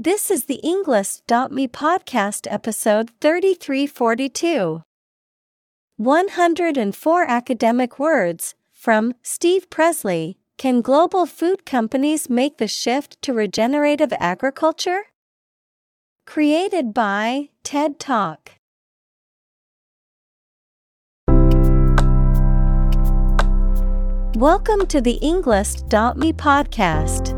This is the Englist.me podcast episode 3342. 104 academic words from Steve Presley. Can global food companies make the shift to regenerative agriculture? Created by TED Talk. Welcome to the Englist.me podcast.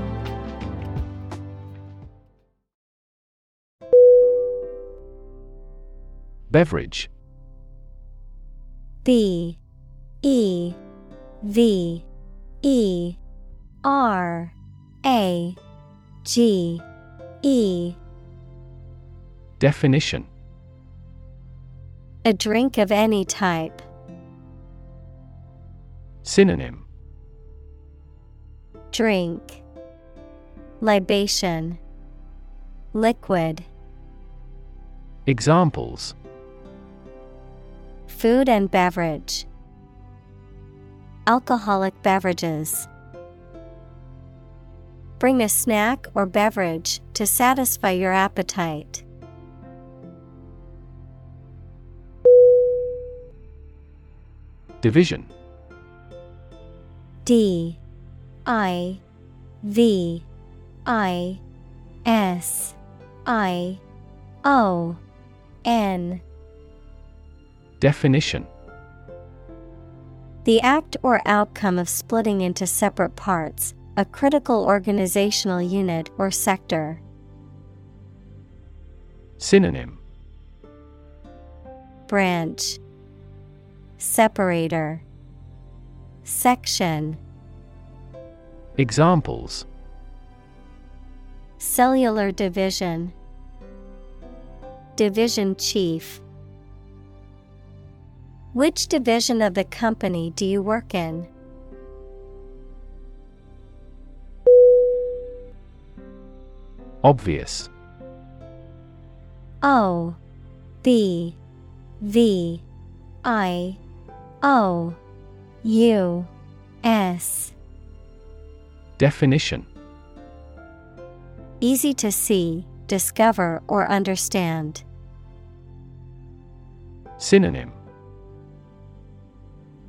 Beverage. B E V E R A G E. Definition. A drink of any type. Synonym. Drink. Libation. Liquid. Examples Food and beverage. Alcoholic beverages. Bring a snack or beverage to satisfy your appetite. Division. D. I. V. I. S. I. O. N Definition. The act or outcome of splitting into separate parts, a critical organizational unit or sector. Synonym. Branch. Separator. Section. Examples. Cellular division. Division chief Which division of the company do you work in? Obvious O B V I O U S Definition Easy to see, discover, or understand. Synonym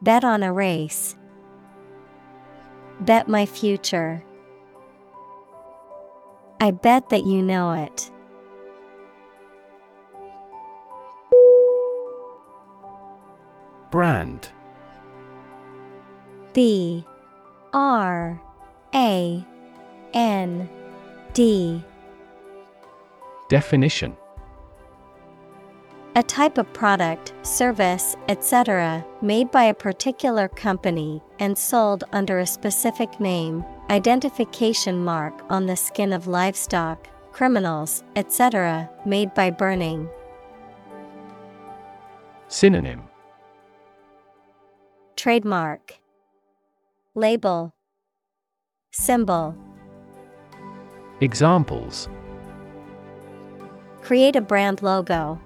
Bet on a race. Bet my future. I bet that you know it. Brand B R A N D Definition A type of product, service, etc., made by a particular company and sold under a specific name, identification mark on the skin of livestock, criminals, etc., made by burning. Synonym Trademark Label Symbol Examples Create a brand logo.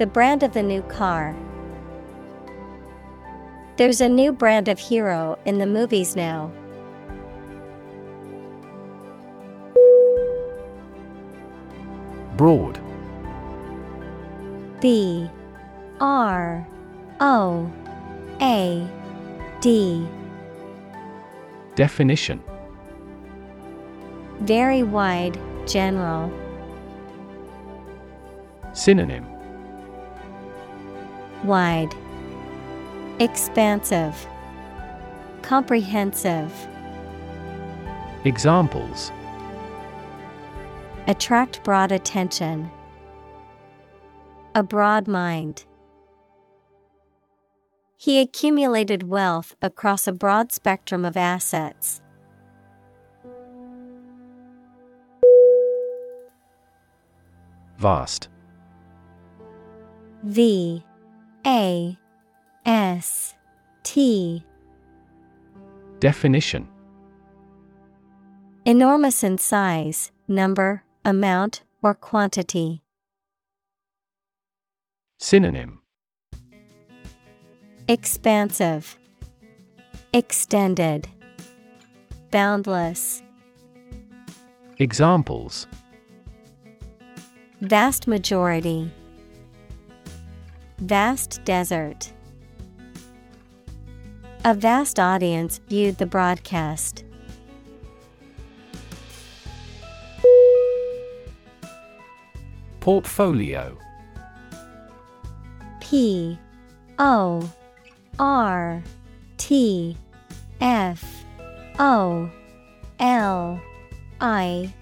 The brand of the new car. There's a new brand of hero in the movies now. Broad B R O A D Definition Very wide, general. Synonym Wide, Expansive, Comprehensive. Examples Attract broad attention. A broad mind. He accumulated wealth across a broad spectrum of assets. Vast V A S T Definition Enormous in size, number, amount, or quantity. Synonym Expansive, Extended, Boundless. Examples Vast majority. Vast desert. A vast audience viewed the broadcast. Portfolio P O R T F O L I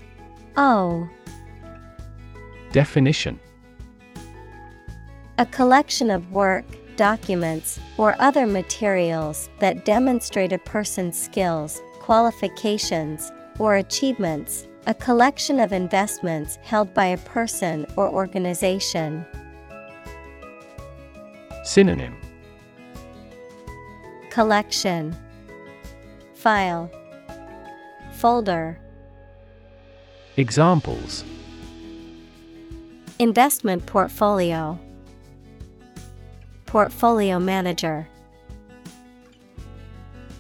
O Definition A collection of work, documents, or other materials that demonstrate a person's skills, qualifications, or achievements, a collection of investments held by a person or organization. Synonym. Collection. File. Folder. Examples. Investment portfolio Portfolio manager.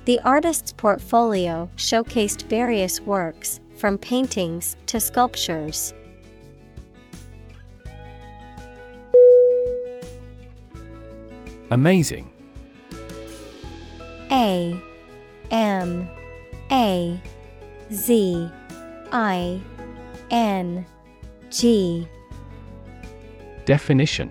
The artist's portfolio showcased various works, from paintings to sculptures. Amazing. A M A Z I N G. Definition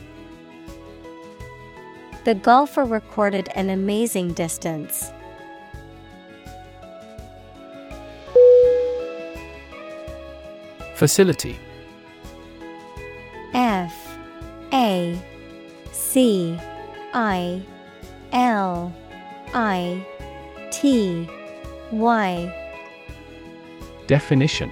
The golfer recorded an amazing distance. Facility. F A C I L I T Y. Definition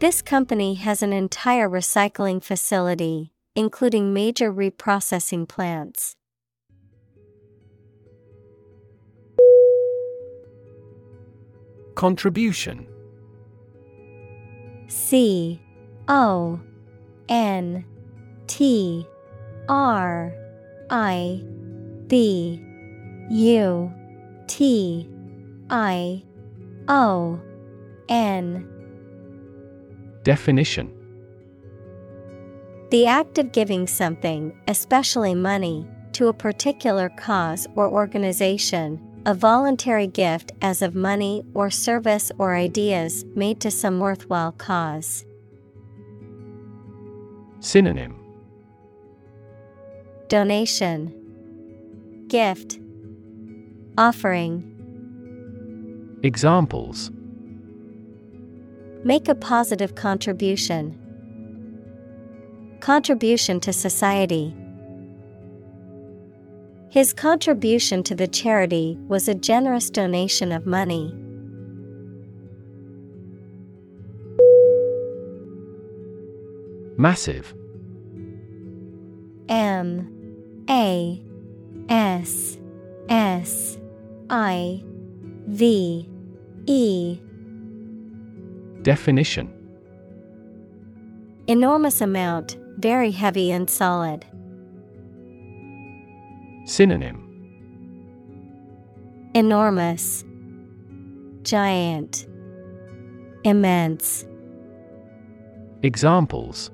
This company has an entire recycling facility, including major reprocessing plants. Contribution C O N T R I B U T I O N Definition. The act of giving something, especially money, to a particular cause or organization, a voluntary gift as of money or service or ideas made to some worthwhile cause. Synonym. Donation. Gift. Offering. Examples Make a positive contribution. Contribution to society. His contribution to the charity was a generous donation of money. Massive. M. A. S. S. I. V. E Definition Enormous amount, very heavy and solid. Synonym Enormous, Giant, Immense. Examples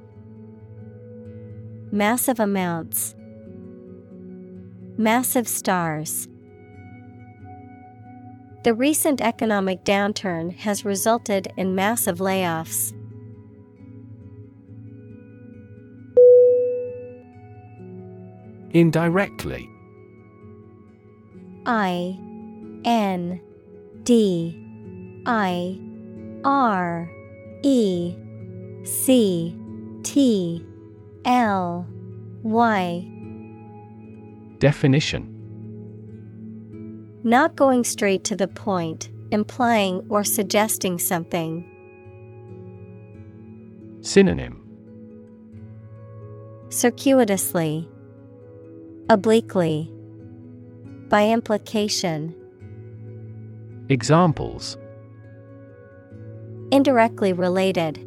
Massive amounts. Massive stars. The recent economic downturn has resulted in massive layoffs. Indirectly. I N D I R E C T L Y. Definition Not going straight to the point, implying or suggesting something. Synonym. Circuitously, Obliquely, by implication, Examples. Indirectly related,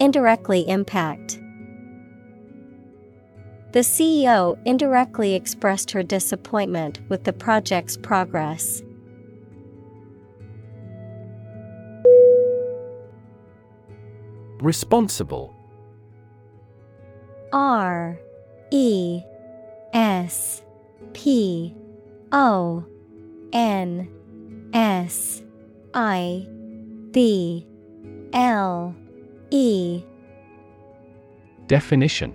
indirectly impact. The CEO indirectly expressed her disappointment with the project's progress. Responsible. R E S P O N S I B L E. Definition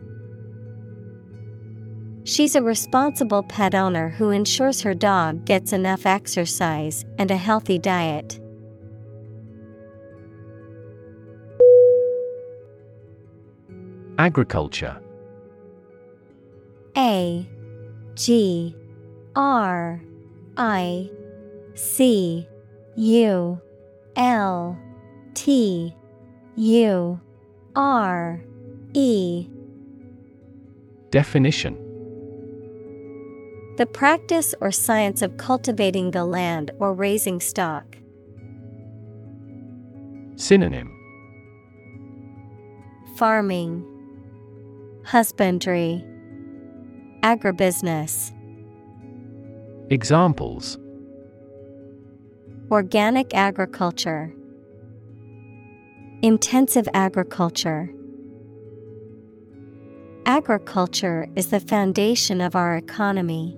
She's a responsible pet owner who ensures her dog gets enough exercise and a healthy diet. Agriculture. A G R I C U L T U R E. Definition The practice or science of cultivating the land or raising stock. Synonym Farming, Husbandry, Agribusiness. Examples Organic agriculture, Intensive agriculture. Agriculture is the foundation of our economy.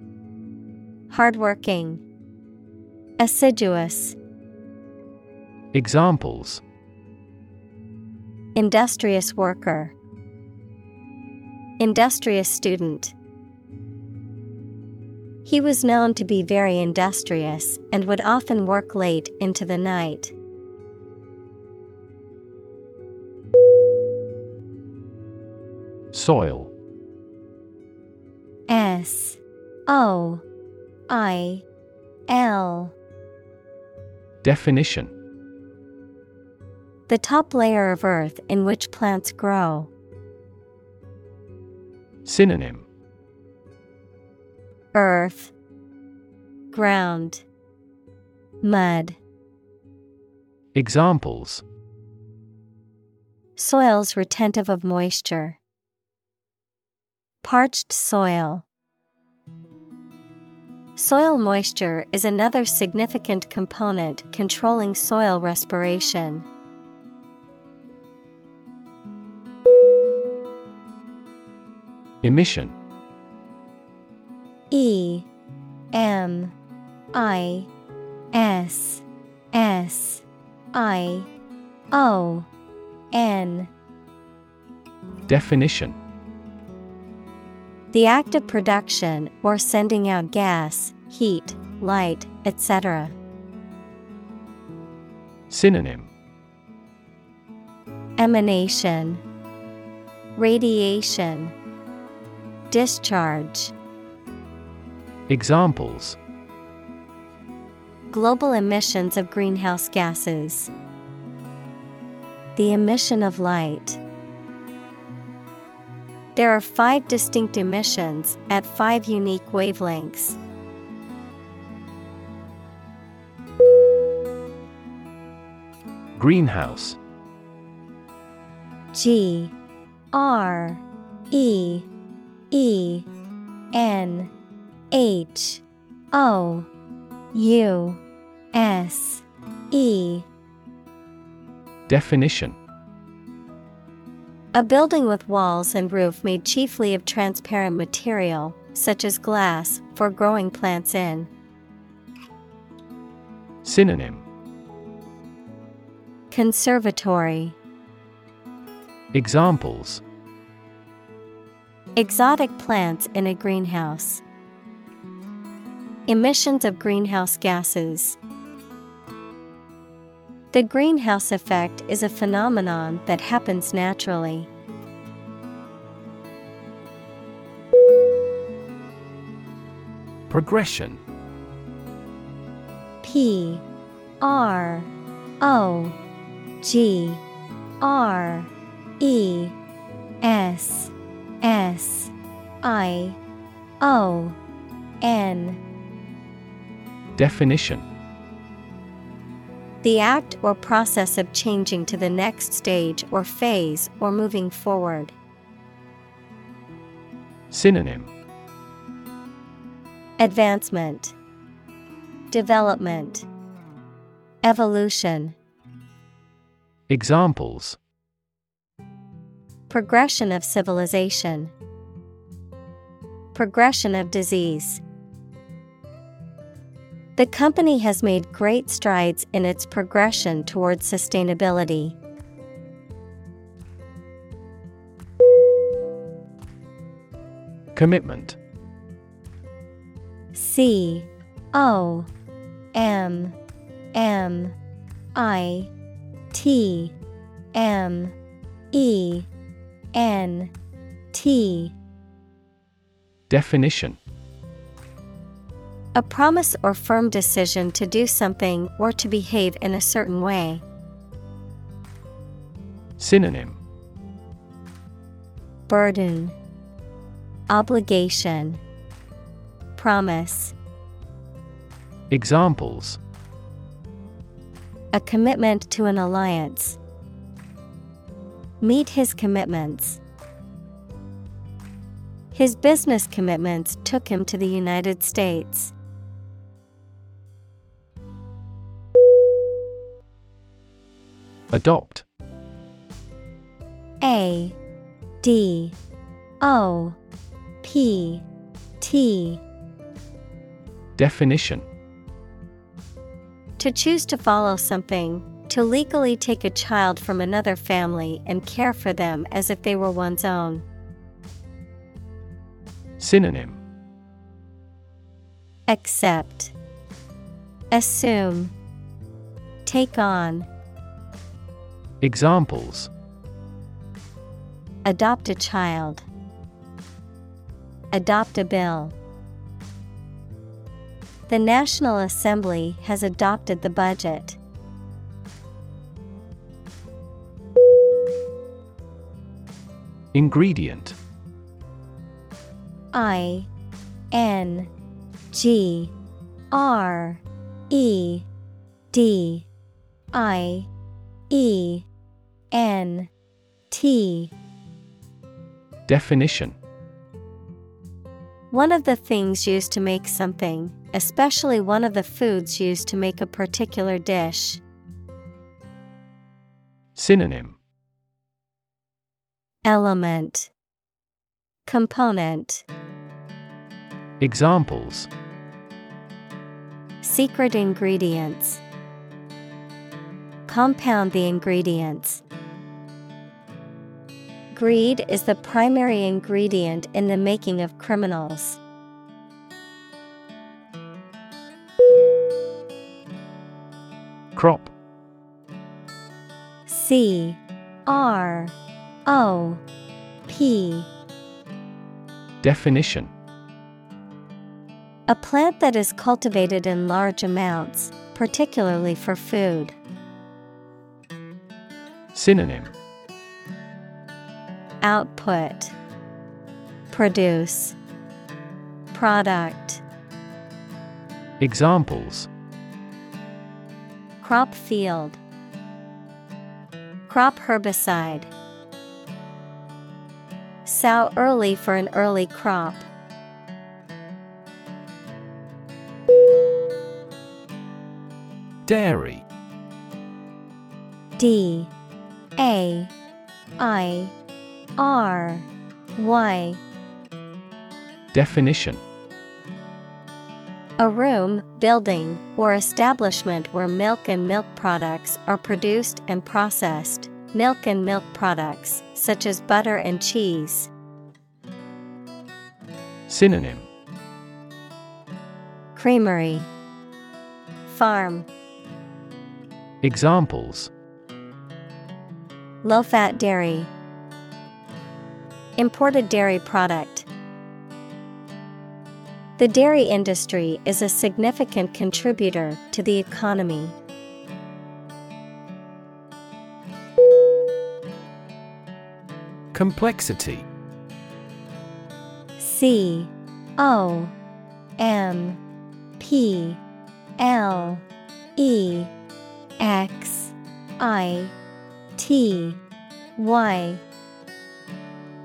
Hardworking, Assiduous, Examples Industrious worker, Industrious student. He was known to be very industrious and would often work late into the night. Soil S O I L Definition The top layer of earth in which plants grow. Synonym Earth, Ground, Mud. Examples Soils retentive of moisture. Parched soil. Soil moisture is another significant component controlling soil respiration. Emission. E M I S S I O N. Definition The act of production or sending out gas, heat, light, etc. Synonym Emanation, Radiation, Discharge. Examples Global emissions of greenhouse gases. The emission of light. There are five distinct emissions at five unique wavelengths. Greenhouse. G R E E N H O U S E. Definition A building with walls and roof made chiefly of transparent material, such as glass, for growing plants in. Synonym Conservatory Examples Exotic plants in a greenhouse. Emissions of greenhouse gases. The greenhouse effect is a phenomenon that happens naturally. Progression. P R O G R E S S I O N. Definition The act or process of changing to the next stage or phase or moving forward. Synonym. Advancement, Development, Evolution, Examples. Progression of civilization, Progression of disease. The company has made great strides in its progression towards sustainability. Commitment. C O M M I T M E N T. Definition A promise or firm decision to do something or to behave in a certain way. Synonym Burden, Obligation, Promise. Examples A commitment to an alliance. Meet his commitments. His business commitments took him to the United States. Adopt. A D O P T. Definition. To choose to follow something, to legally take a child from another family and care for them as if they were one's own. Synonym. Accept, Assume, Take on, Examples Adopt a child, Adopt a bill. The National Assembly has adopted the budget. Ingredient I N G R E D I E N T. Definition. One of the things used to make something, especially one of the foods used to make a particular dish. Synonym. Element. Component. Examples. Secret ingredients. Compound the ingredients. Greed is the primary ingredient in the making of criminals. Crop. C. R. O. P. Definition. A plant that is cultivated in large amounts, particularly for food. Synonym Output Produce Product. Examples. Crop field. Crop herbicide. Sow early for an early crop. Dairy. D A I R Y. Definition. A room, building, or establishment where milk and milk products are produced and processed. Milk and milk products, such as butter and cheese. Synonym. Creamery. Farm. Examples. Low fat dairy Imported dairy product. The dairy industry is a significant contributor to the economy. Complexity. C O M P L E X I T Y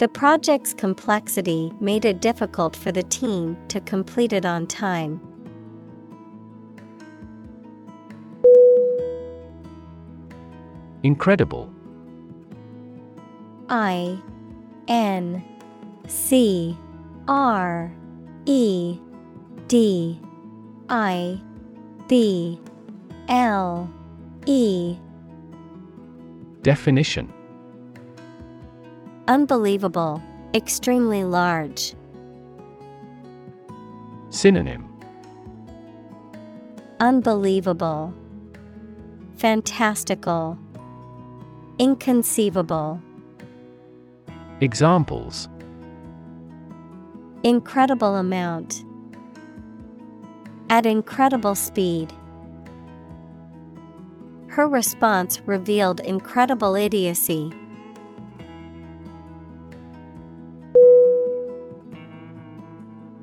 The project's complexity made it difficult for the team to complete it on time. Incredible. I N C R E D I B L E. Definition Unbelievable, extremely large. Synonym Unbelievable, fantastical, inconceivable. Examples Incredible amount. At incredible speed. Her response revealed incredible idiocy.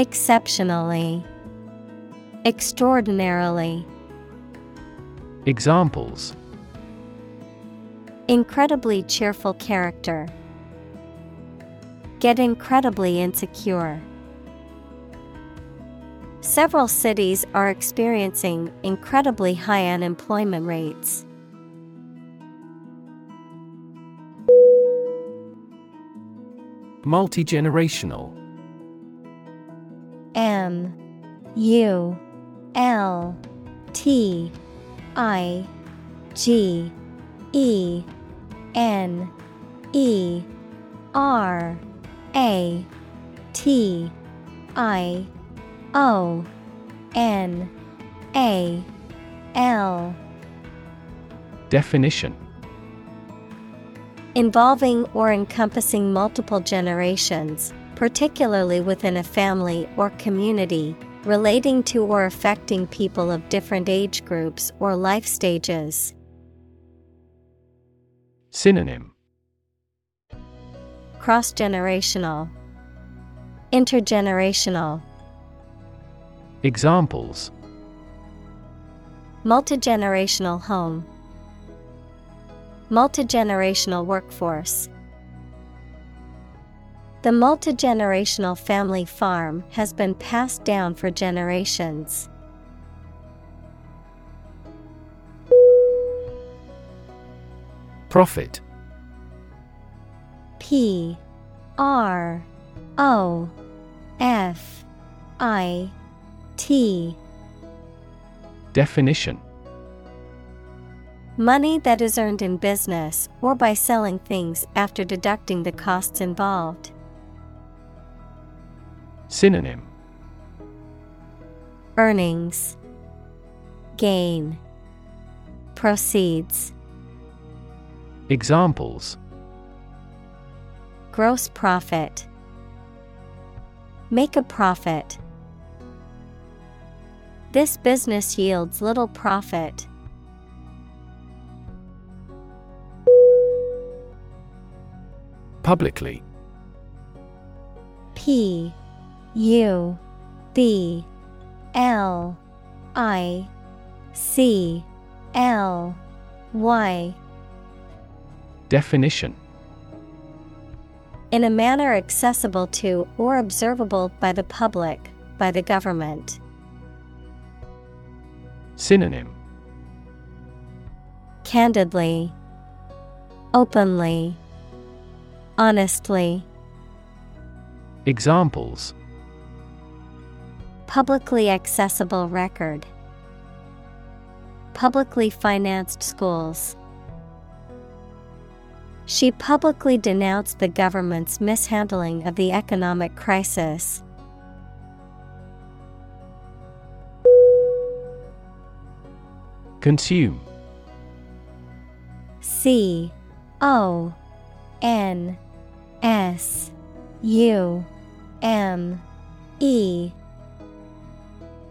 exceptionally, extraordinarily. Examples Incredibly cheerful character. Get incredibly insecure. Several cities are experiencing incredibly high unemployment rates. Multi generational. M U L T I G E N E R A T I O N A L. Definition. Involving or encompassing multiple generations, particularly within a family or community, relating to or affecting people of different age groups or life stages. Synonym. Cross generational, Intergenerational, Examples. Multigenerational home, Multigenerational workforce. The multigenerational family farm has been passed down for generations. Profit. P. R. O. F. I. T. Definition. Money that is earned in business or by selling things after deducting the costs involved. Synonym. Earnings. Gain. Proceeds. Examples. Gross profit. Make a profit. This business yields little profit. Publicly. P U B L I C L Y. Definition. In a manner accessible to or observable by the public, by the government. Synonym. Candidly, Openly, Honestly. Examples Publicly accessible record. Publicly financed schools. She publicly denounced the government's mishandling of the economic crisis. Consume C O N S U M E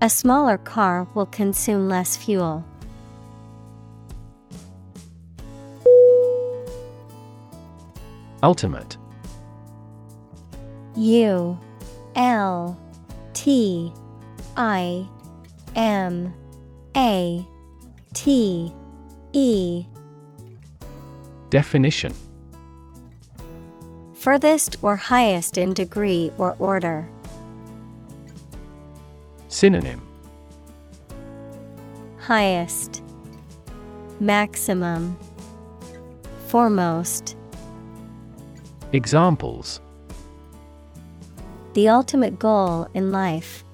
A smaller car will consume less fuel. Ultimate U L T I M A T E Definition Furthest or highest in degree or order. Synonym Highest Maximum Foremost Examples The ultimate goal in life.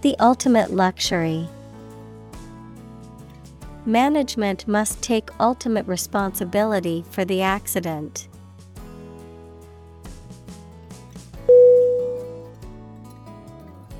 The ultimate luxury. Management must take ultimate responsibility for the accident.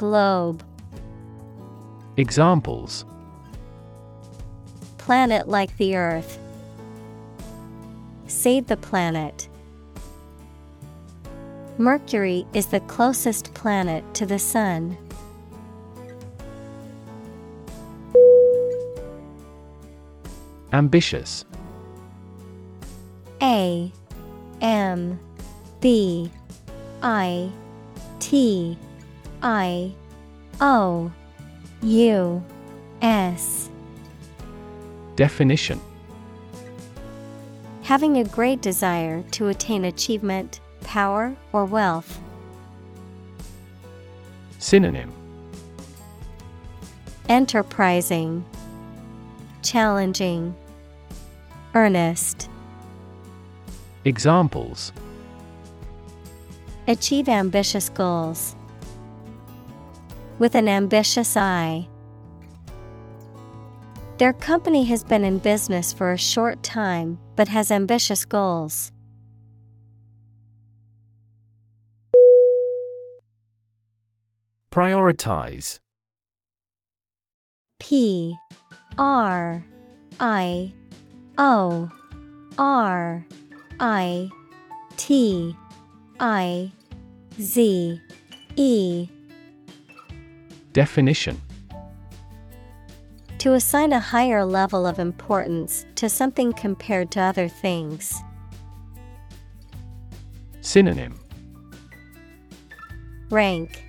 Globe. Examples Planet like the Earth. Save the planet. Mercury is the closest planet to the Sun. Ambitious A M B I T I O U S Definition Having a great desire to attain achievement, power, or wealth. Synonym Enterprising, Challenging, Earnest. Examples Achieve ambitious goals. With an ambitious eye. Their company has been in business for a short time but has ambitious goals. Prioritize P R I O R I T I Z E Definition To assign a higher level of importance to something compared to other things. Synonym Rank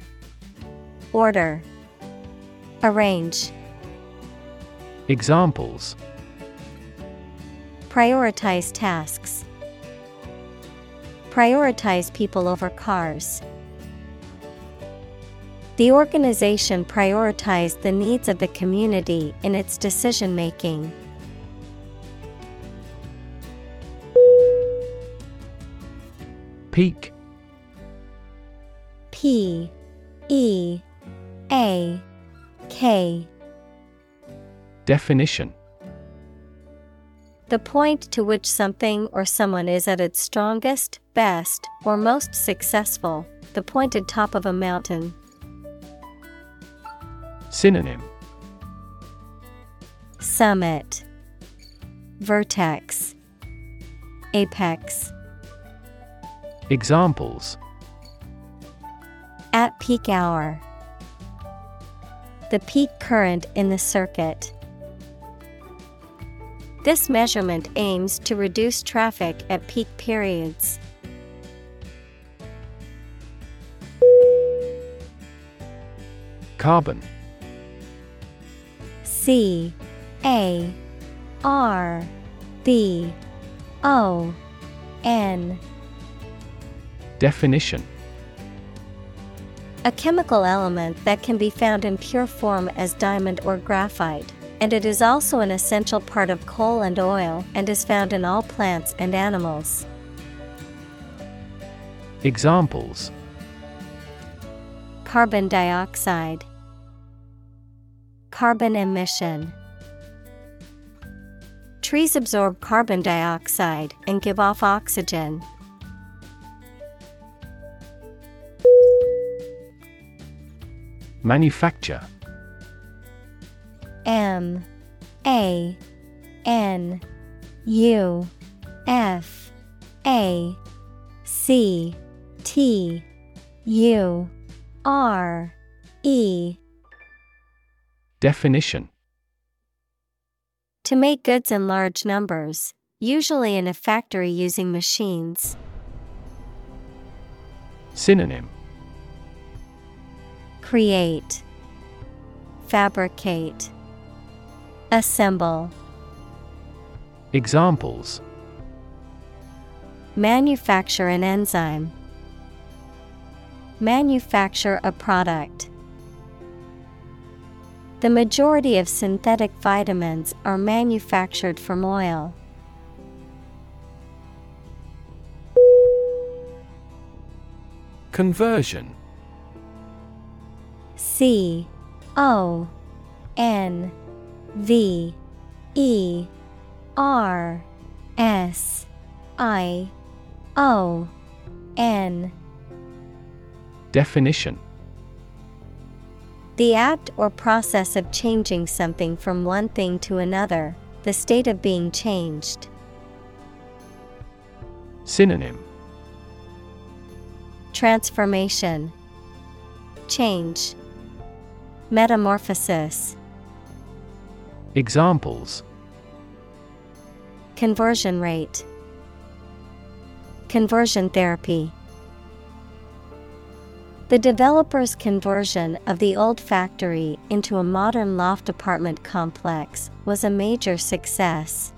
Order Arrange Examples Prioritize tasks. Prioritize people over cars. The organization prioritized the needs of the community in its decision making. Peak P E A K Definition The point to which something or someone is at its strongest, best, or most successful, the pointed top of a mountain. Synonym Summit Vertex Apex Examples At peak hour. The peak current in the circuit. This measurement aims to reduce traffic at peak periods. Carbon C A R B O N. Definition. A chemical element that can be found in pure form as diamond or graphite, and it is also an essential part of coal and oil and is found in all plants and animals. Examples. Carbon dioxide, Carbon emission. Trees absorb carbon dioxide and give off oxygen. Manufacture M A N U F A C T U R E Definition To make goods in large numbers, usually in a factory using machines. Synonym Create, Fabricate, Assemble. Examples Manufacture an enzyme. Manufacture a product. The majority of synthetic vitamins are manufactured from oil. Conversion. C O N V E R S I O N. Definition The act or process of changing something from one thing to another, the state of being changed. Synonym. Transformation, Change, Metamorphosis, Examples. Conversion rate, Conversion therapy. The developer's conversion of the old factory into a modern loft apartment complex was a major success.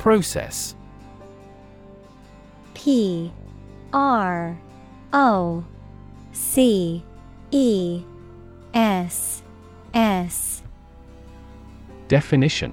Process. P R O C E S S. Definition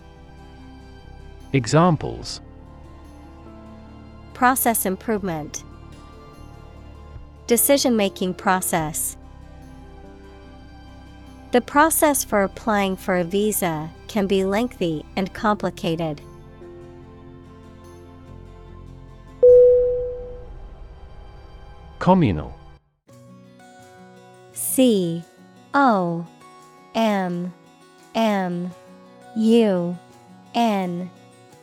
Examples. Process improvement. Decision making process. The process for applying for a visa can be lengthy and complicated. Communal. C O M M U N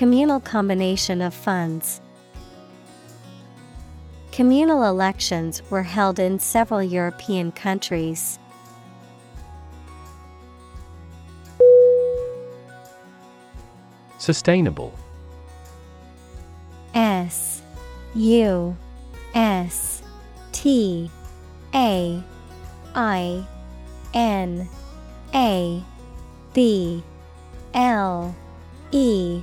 Communal combination of funds. Communal elections were held in several European countries. Sustainable S U S T A I N A B L E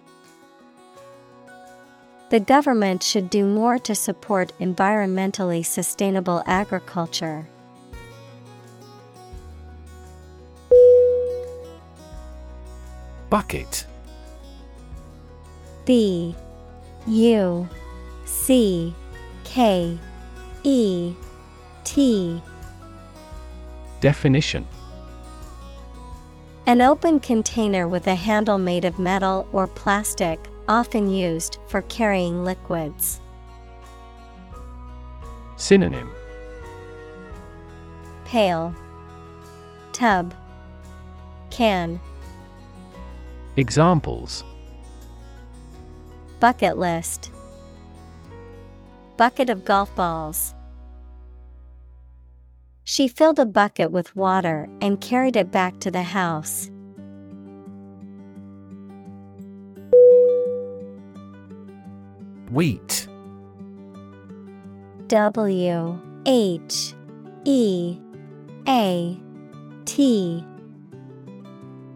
The government should do more to support environmentally sustainable agriculture. Bucket. B U C K E T. Definition. An open container with a handle made of metal or plastic, often used for carrying liquids. Synonym Pail, Tub, Can. Examples Bucket list Bucket of golf balls. She filled a bucket with water and carried it back to the house. Wheat. W H E A T.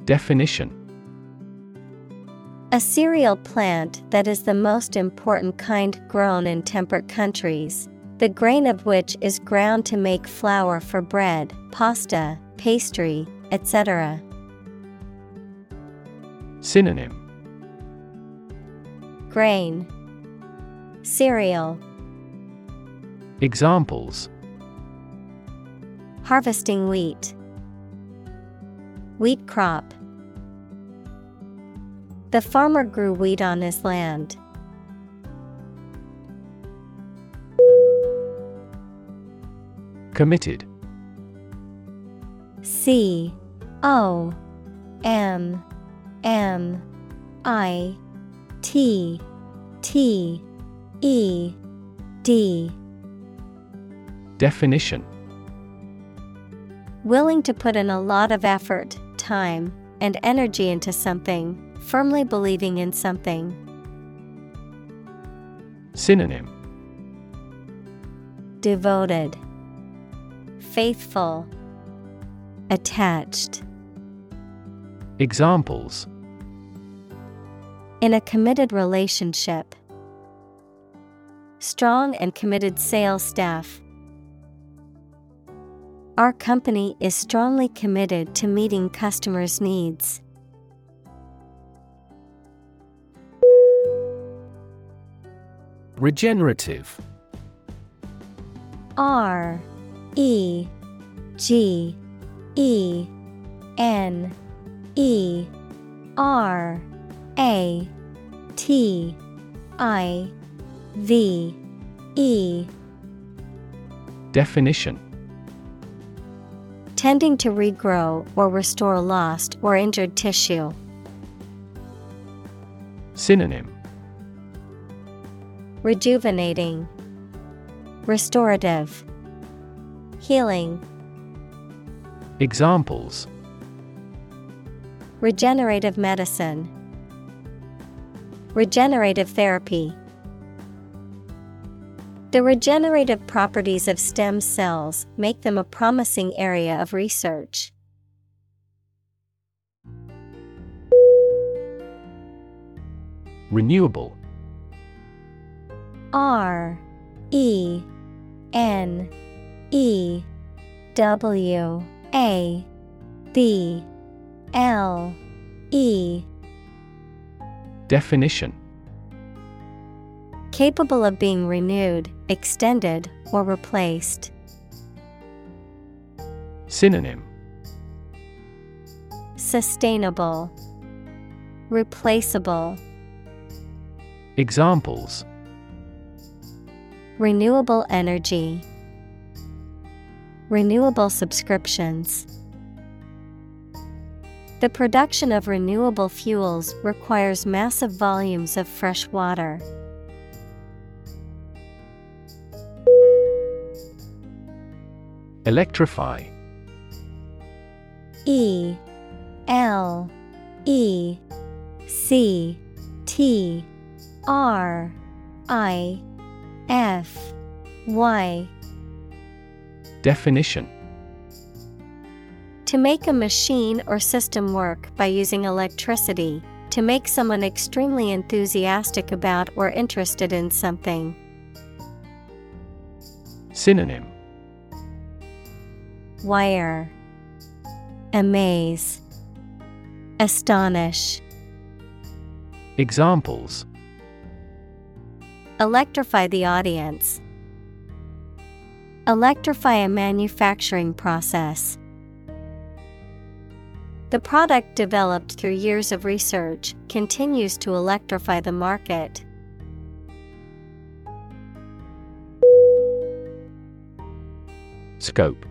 Definition. A cereal plant that is the most important kind grown in temperate countries, the grain of which is ground to make flour for bread, pasta, pastry, etc. Synonym. Grain Cereal Examples Harvesting wheat. Wheat crop. The farmer grew wheat on his land. Committed C O M M I T T E D. Definition. Willing to put in a lot of effort, time, and energy into something, firmly believing in something. Synonym. Devoted, Faithful, Attached. Examples. In a committed relationship, strong and committed sales staff. Our company is strongly committed to meeting customers' needs. Regenerative R E G E N E R A T I V E. Definition. Tending to regrow or restore lost or injured tissue. Synonym. Rejuvenating, Restorative, Healing. Examples. Regenerative medicine, Regenerative therapy. The regenerative properties of stem cells make them a promising area of research. Renewable. R E N E W A B L E. Definition Capable of being renewed, extended, or replaced. Synonym Sustainable, Replaceable, Examples Renewable energy, Renewable subscriptions. The production of renewable fuels requires massive volumes of fresh water. Electrify. E L E C T R I F Y. Definition. To make a machine or system work by using electricity, to make someone extremely enthusiastic about or interested in something. Synonym Wire Amaze Astonish Examples Electrify the audience. Electrify a manufacturing process. The product developed through years of research continues to electrify the market. Scope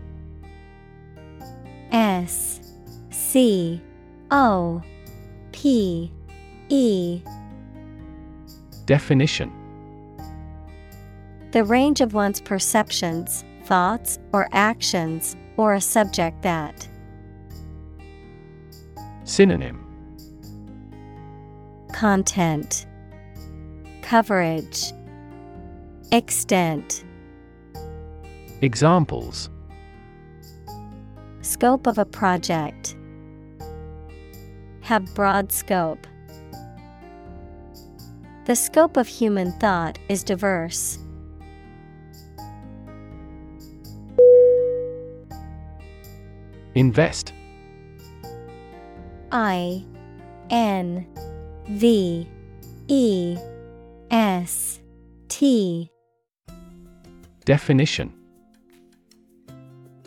S C O P E. Definition. The range of one's perceptions, thoughts, or actions, or a subject that. Synonym. Content. Coverage. Extent. Examples Scope of a project. Have broad scope. The scope of human thought is diverse. Invest I N V E S T Definition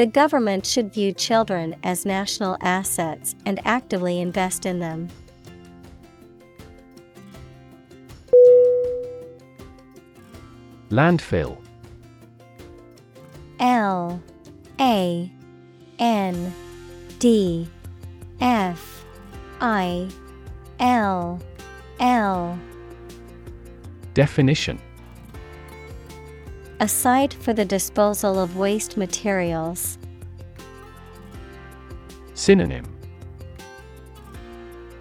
The government should view children as national assets and actively invest in them. Landfill. L A N D F I L L. Definition A site for the disposal of waste materials. Synonym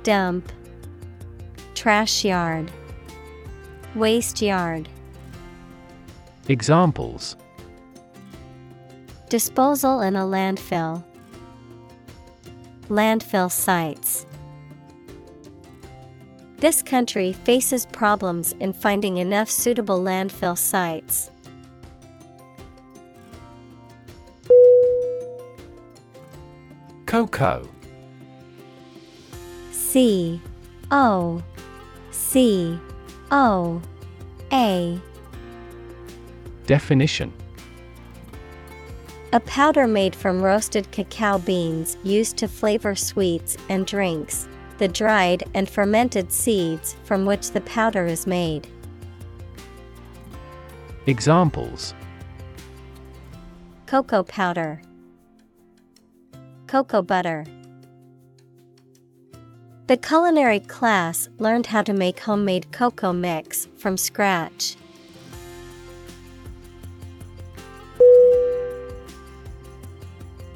Dump Trash yard Waste yard Examples Disposal in a landfill. Landfill sites. This country faces problems in finding enough suitable landfill sites. Cocoa C O C O A. Definition. A powder made from roasted cacao beans used to flavor sweets and drinks, the dried and fermented seeds from which the powder is made. Examples. Cocoa powder, Cocoa butter. The culinary class learned how to make homemade cocoa mix from scratch.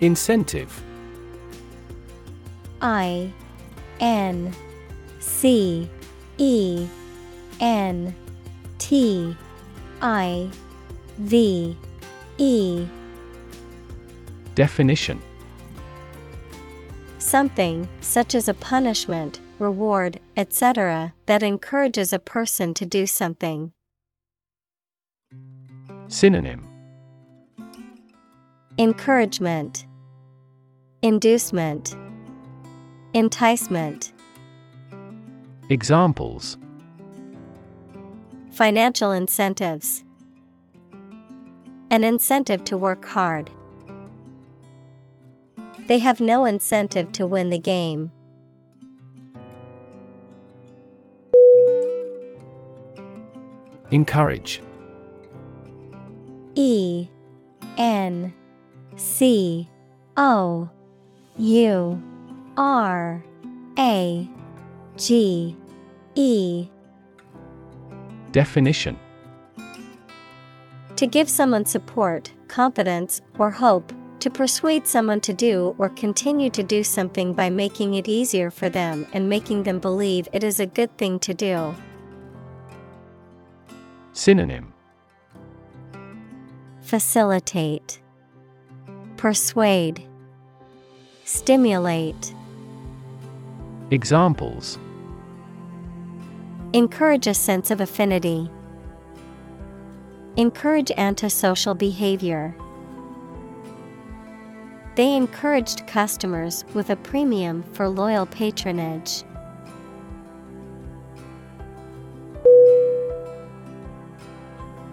Incentive I N C E N T I V E Definition Something, such as a punishment, reward, etc., that encourages a person to do something. Synonym Encouragement, Inducement, Enticement, Examples Financial incentives, An incentive to work hard. They have no incentive to win the game. Encourage. E N C O U R A G E. Definition. To give someone support, confidence, or hope, to persuade someone to do or continue to do something by making it easier for them and making them believe it is a good thing to do. Synonym Facilitate, Persuade, Stimulate. Examples Encourage a sense of affinity. Encourage antisocial behavior. They encouraged customers with a premium for loyal patronage.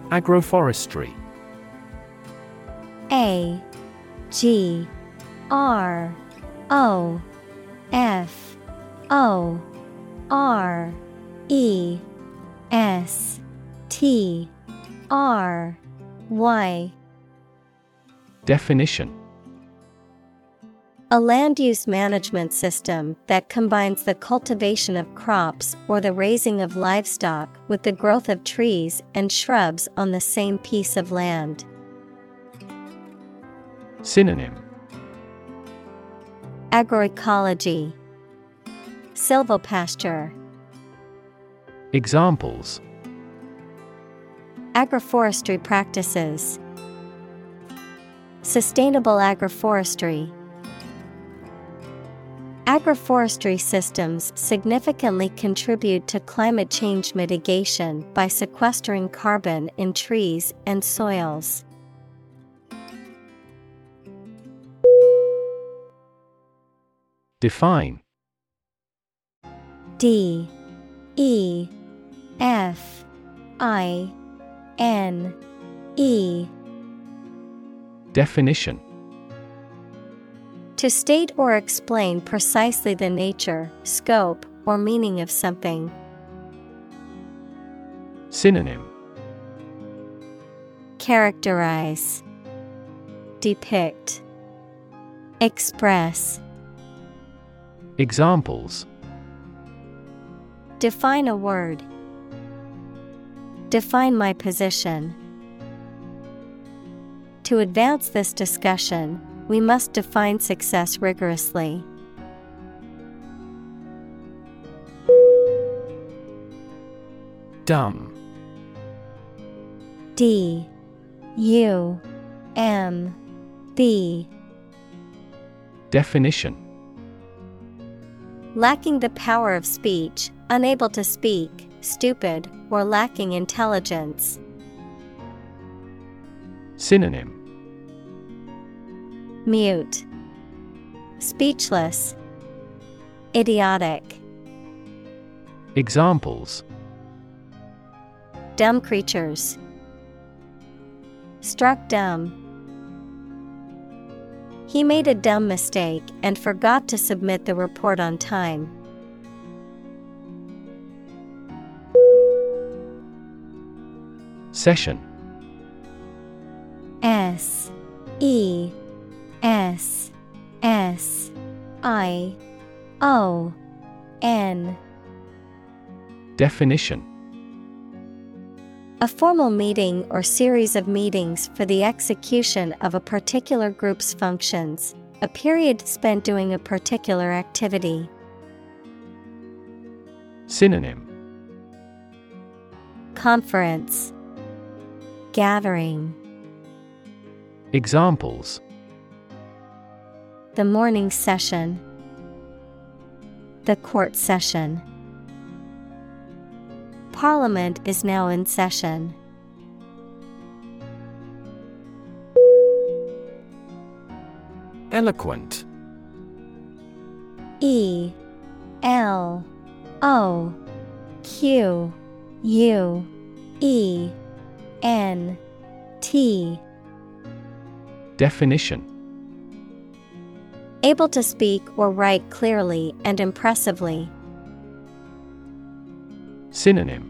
Agroforestry. A G R O F O R E S T R Y. Definition A land use management system that combines the cultivation of crops or the raising of livestock with the growth of trees and shrubs on the same piece of land. Synonym. Agroecology. Silvopasture Examples. Agroforestry practices. Sustainable agroforestry Agroforestry systems significantly contribute to climate change mitigation by sequestering carbon in trees and soils. Define. D. E. F. I. N. E. Definition To state or explain precisely the nature, scope, or meaning of something. Synonym Characterize, Depict, Express. Examples Define a word. Define my position. To advance this discussion, we must define success rigorously. Dumb. D. U. M. B. Definition. Lacking the power of speech, unable to speak, stupid, or lacking intelligence. Synonym Mute, Speechless, Idiotic. Examples Dumb creatures. Struck dumb. He made a dumb mistake and forgot to submit the report on time. Session S E S S I O N. Definition. A formal meeting or series of meetings for the execution of a particular group's functions, a period spent doing a particular activity. Synonym. Conference. Gathering. Examples The morning session The court session. Parliament is now in session. Eloquent. E L O Q U E N T. Definition Able to speak or write clearly and impressively. Synonym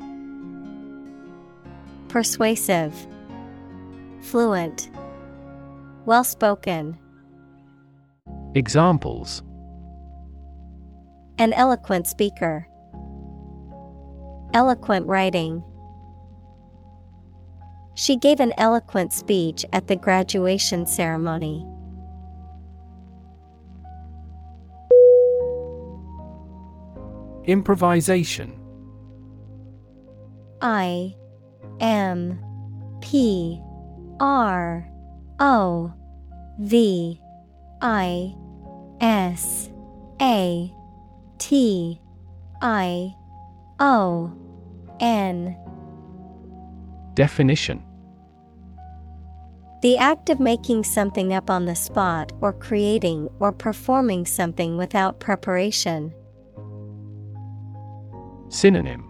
Persuasive, Fluent, Well spoken. Examples An eloquent speaker. Eloquent writing. She gave an eloquent speech at the graduation ceremony. Improvisation I M P R O V I S A T I O N. Definition The act of making something up on the spot or creating or performing something without preparation. Synonym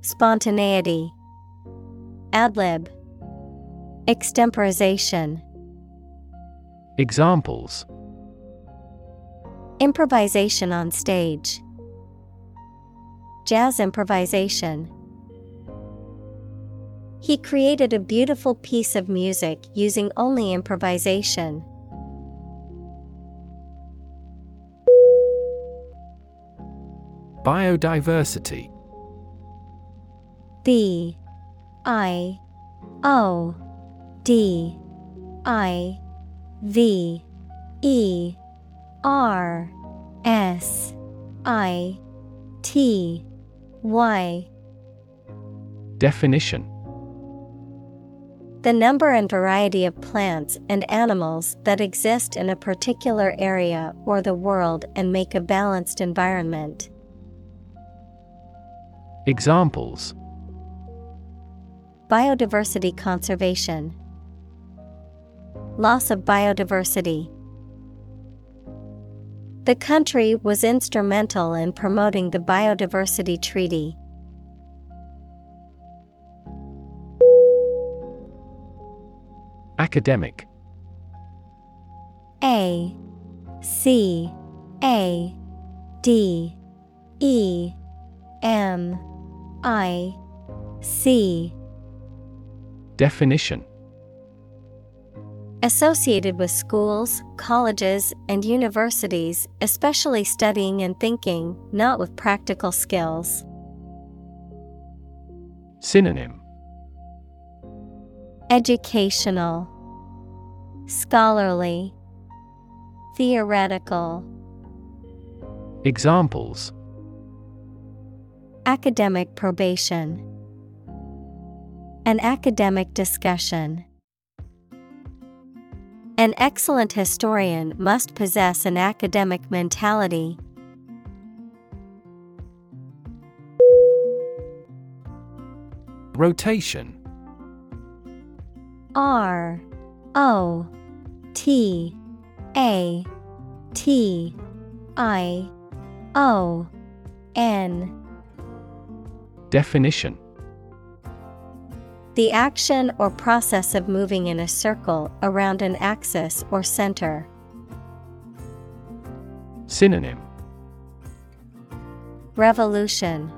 Spontaneity, Adlib, Extemporization. Examples Improvisation on stage. Jazz improvisation. He created a beautiful piece of music using only improvisation. Biodiversity. B I O D I V E R S I T Y. Definition. The number and variety of plants and animals that exist in a particular area or the world and make a balanced environment. Examples Biodiversity conservation, Loss of biodiversity. The country was instrumental in promoting the Biodiversity Treaty. Academic A C A D E M I C Definition. Associated with schools, colleges, and universities, especially studying and thinking, not with practical skills. Synonym. Educational, Scholarly, Theoretical. Examples Academic probation, An academic discussion. An excellent historian must possess an academic mentality. Rotation R O T A T I O N Definition. The action or process of moving in a circle around an axis or center. Synonym. Revolution.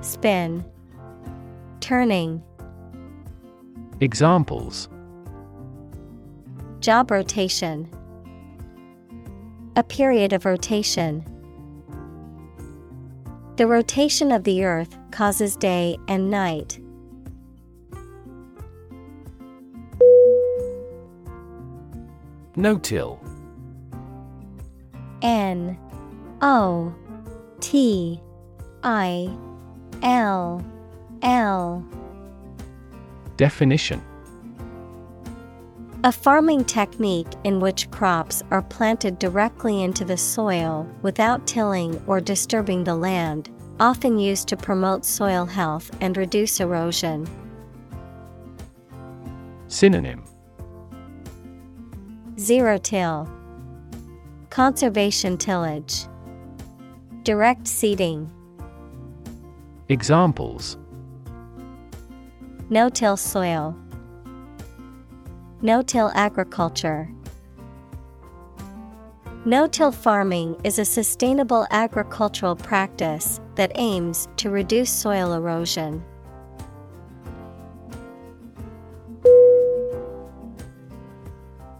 Spin. Turning. Examples. Job rotation. A period of rotation. The rotation of the earth causes day and night. No-till N O T I L L. Definition A farming technique in which crops are planted directly into the soil without tilling or disturbing the land, often used to promote soil health and reduce erosion. Synonym. Zero till. Conservation tillage. Direct seeding. Examples. No-till soil No-till agriculture. No-till farming is a sustainable agricultural practice that aims to reduce soil erosion.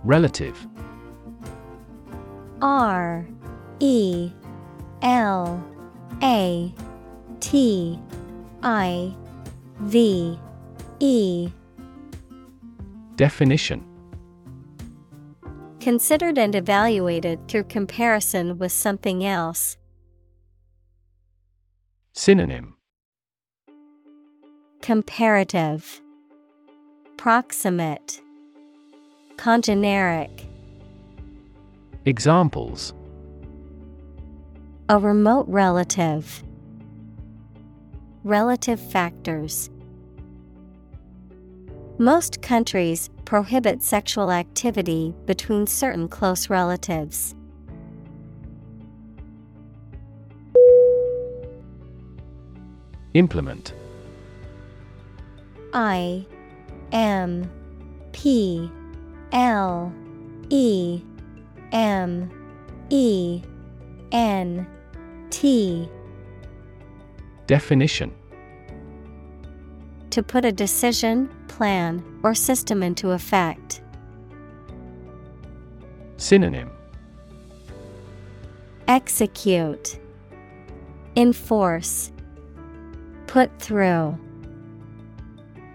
Relative. R E L A T I V E Definition Considered and evaluated through comparison with something else. Synonym Comparative Proximate congeneric, Examples a remote relative. Relative factors. Most countries prohibit sexual activity between certain close relatives. Implement. I M P L E M E N T. Definition To put a decision, plan, or system into effect. Synonym Execute Enforce Put through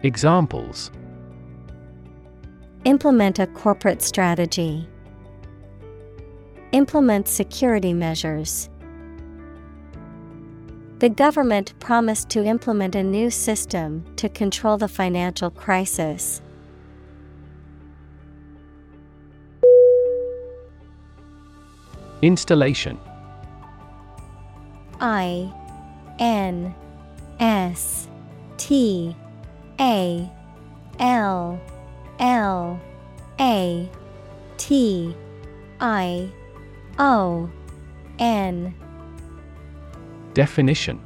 Examples Implement a corporate strategy. Implement security measures. The government promised to implement a new system to control the financial crisis. Installation I N S T A L L A T I O N Definition.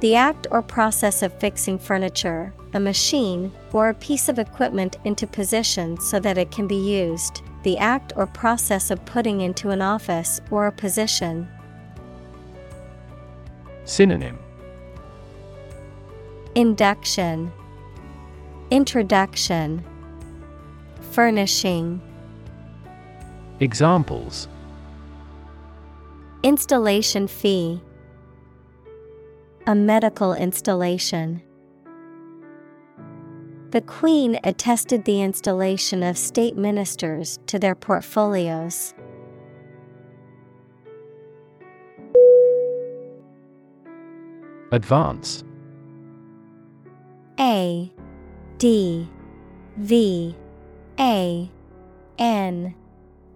The act or process of fixing furniture, a machine, or a piece of equipment into position so that it can be used. The act or process of putting into an office or a position. Synonym. Induction, Introduction, Furnishing, Examples Installation fee, A medical installation. The Queen attested the installation of state ministers to their portfolios. Advance A D V A N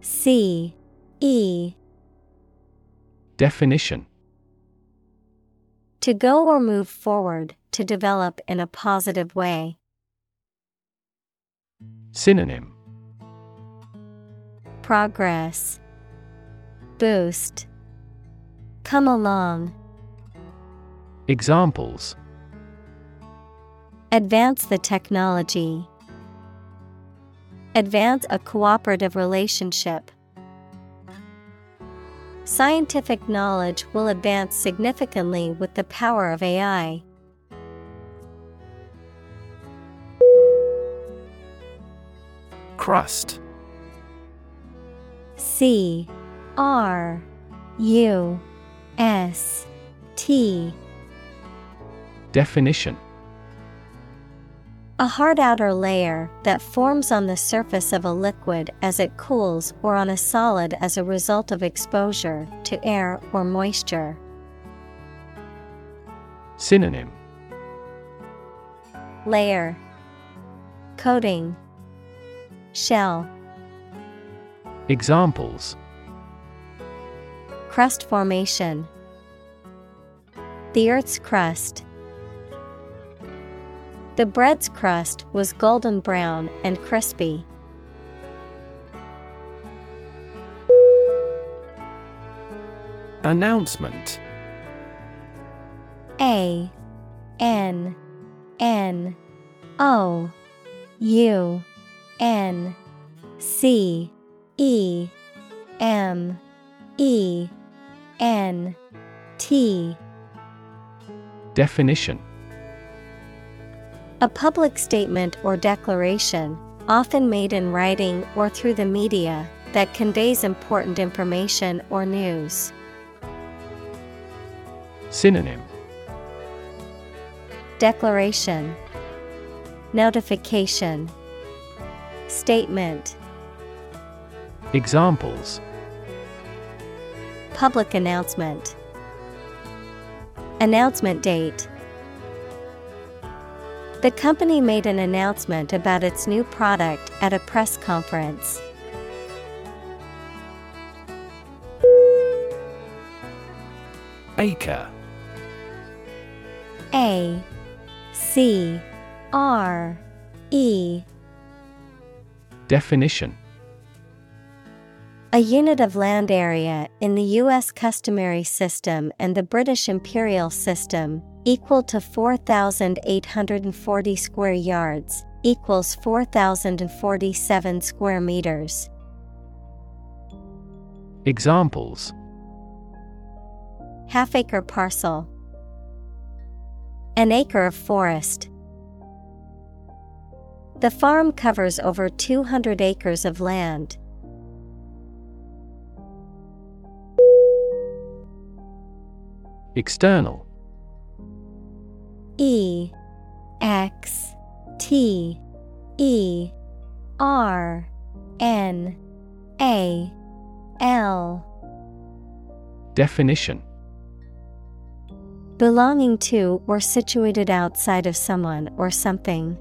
C E Definition To go or move forward, to develop in a positive way. Synonym Progress Boost Come along. Examples Advance the technology. Advance a cooperative relationship. Scientific knowledge will advance significantly with the power of AI. Crust. C R U S T. Definition A hard outer layer that forms on the surface of a liquid as it cools or on a solid as a result of exposure to air or moisture. Synonym. Layer. Coating. Shell. Examples. Crust formation. The Earth's crust. The bread's crust was golden brown and crispy. Announcement. A N N O U N C E M E N T. Definition A public statement or declaration, often made in writing or through the media, that conveys important information or news. Synonym. Declaration. Notification. Statement. Examples. Public announcement. Announcement date The company made an announcement about its new product at a press conference. Acre. A C R E Definition A unit of land area in the U.S. customary system and the British imperial system, equal to 4,840 square yards, equals 4,047 square meters. Examples Half acre parcel. An acre of forest. The farm covers over 200 acres of land. External E X T E R N A L Definition. Belonging to or situated outside of someone or something.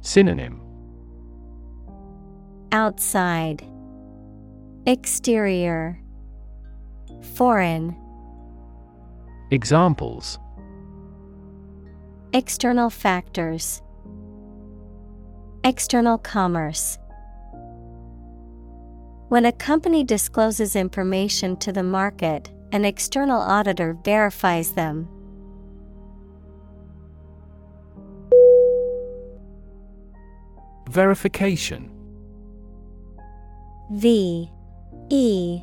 Synonym. Outside. Exterior. Foreign Examples. External factors. External commerce. When a company discloses information to the market, an external auditor verifies them. Verification. V E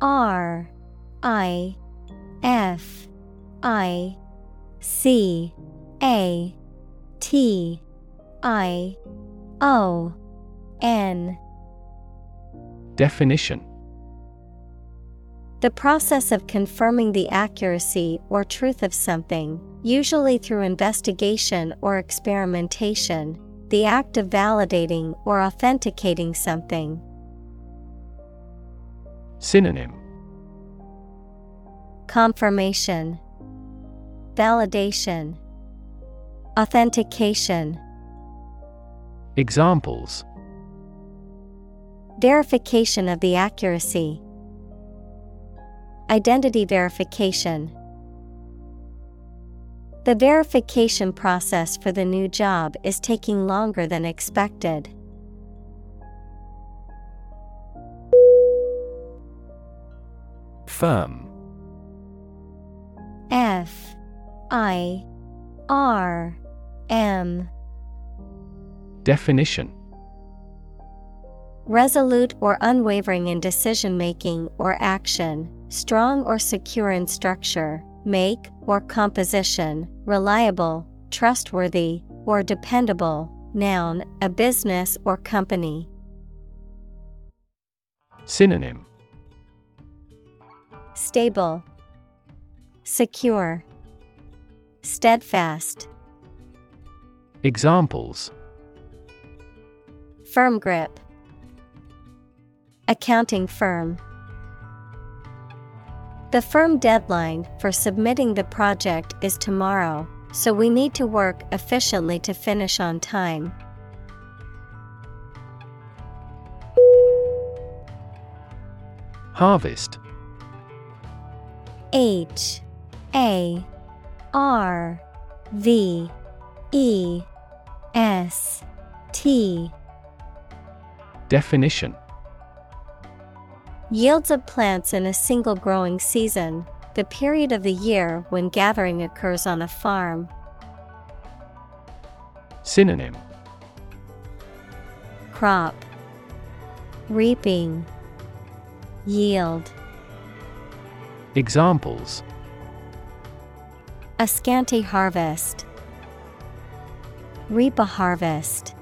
R I F I C A T I O N. Definition. The process of confirming the accuracy or truth of something, usually through investigation or experimentation, the act of validating or authenticating something. Synonym. Confirmation, Validation, Authentication. Examples Verification of the accuracy, Identity verification. The verification process for the new job is taking longer than expected. Firm F I R M Definition Resolute or unwavering in decision making or action, strong or secure in structure, make or composition, reliable, trustworthy, or dependable. Noun, a business or company. Synonym Stable, Secure, Steadfast. Examples Firm grip. Accounting firm. The firm deadline for submitting the project is tomorrow, so we need to work efficiently to finish on time. Harvest H A R V E S T. Definition. Yields of plants in a single growing season, the period of the year when gathering occurs on a farm. Synonym. Crop. Reaping. Yield. Examples A scanty harvest. Reap a harvest.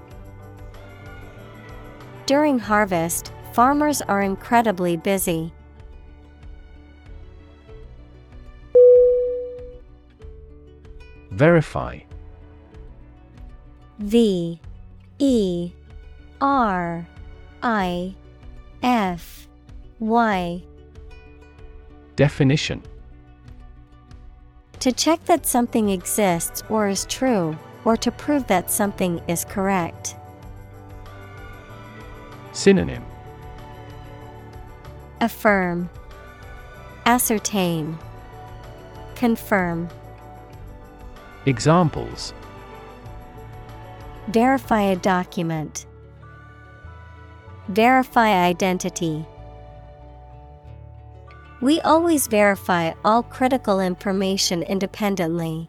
During harvest, farmers are incredibly busy. Verify V E R I F Y Definition To check that something exists or is true, or to prove that something is correct. Synonym Affirm, Ascertain, Confirm. Examples Verify a document. Verify identity. We always verify all critical information independently.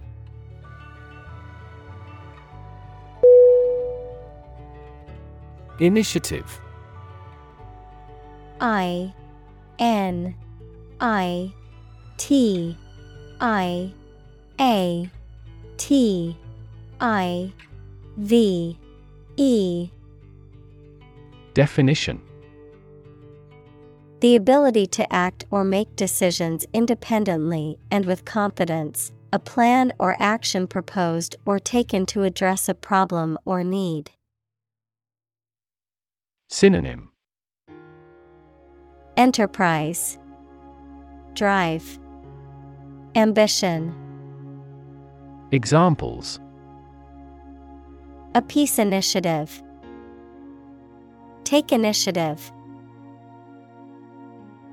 Initiative. I N I T I A T I V E. Definition The ability to act or make decisions independently and with confidence, a plan or action proposed or taken to address a problem or need. Synonym Enterprise, Drive, Ambition. Examples A peace initiative. Take initiative.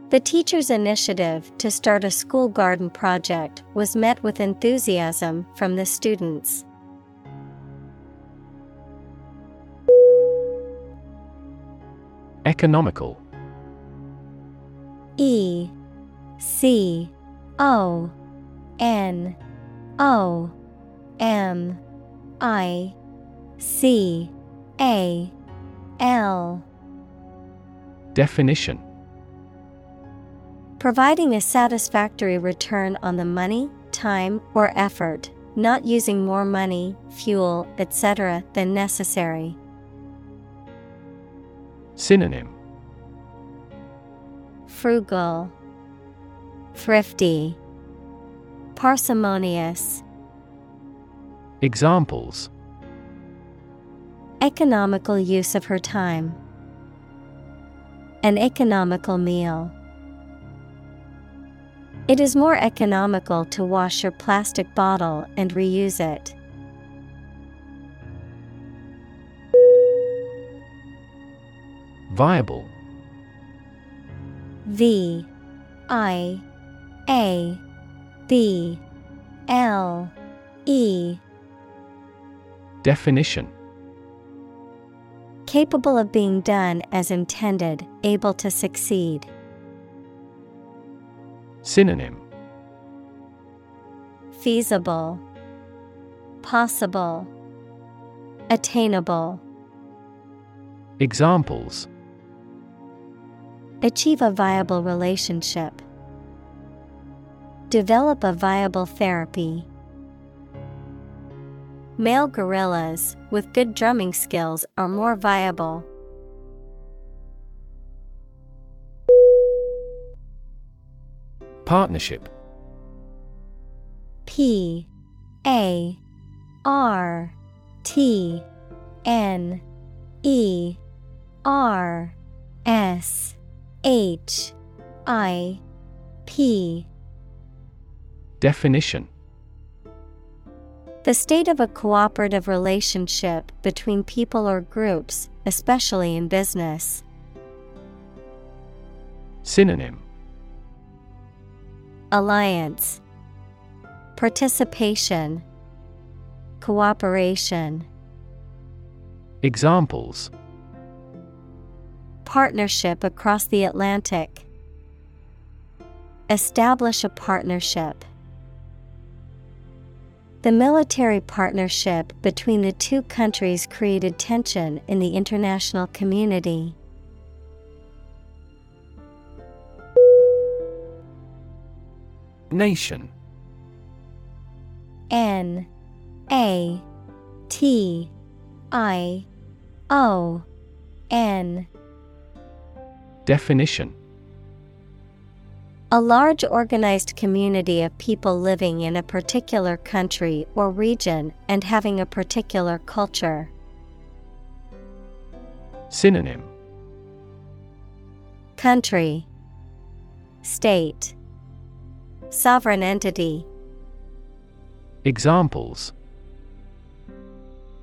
The teacher's initiative to start a school garden project was met with enthusiasm from the students. Economical. E C O N O M I C A L. Definition Providing a satisfactory return on the money, time, or effort, not using more money, fuel, etc. than necessary. Synonym Frugal, Thrifty, Parsimonious. Examples Economical use of her time. An economical meal. It is more economical to wash your plastic bottle and reuse it. Viable V I A B L E Definition Capable of being done as intended, able to succeed. Synonym Feasible, Possible, Attainable. Examples Achieve a viable relationship. Develop a viable therapy. Male gorillas with good drumming skills are more viable. Partnership. P A R T N E R S H I P. Definition. The state of a cooperative relationship between people or groups, especially in business. Synonym Alliance Participation Cooperation Examples Partnership across the Atlantic. Establish a partnership. The military partnership between the two countries created tension in the international community. Nation. N A T I O N. Definition. A large organized community of people living in a particular country or region and having a particular culture. Synonym. Country. State Sovereign entity Examples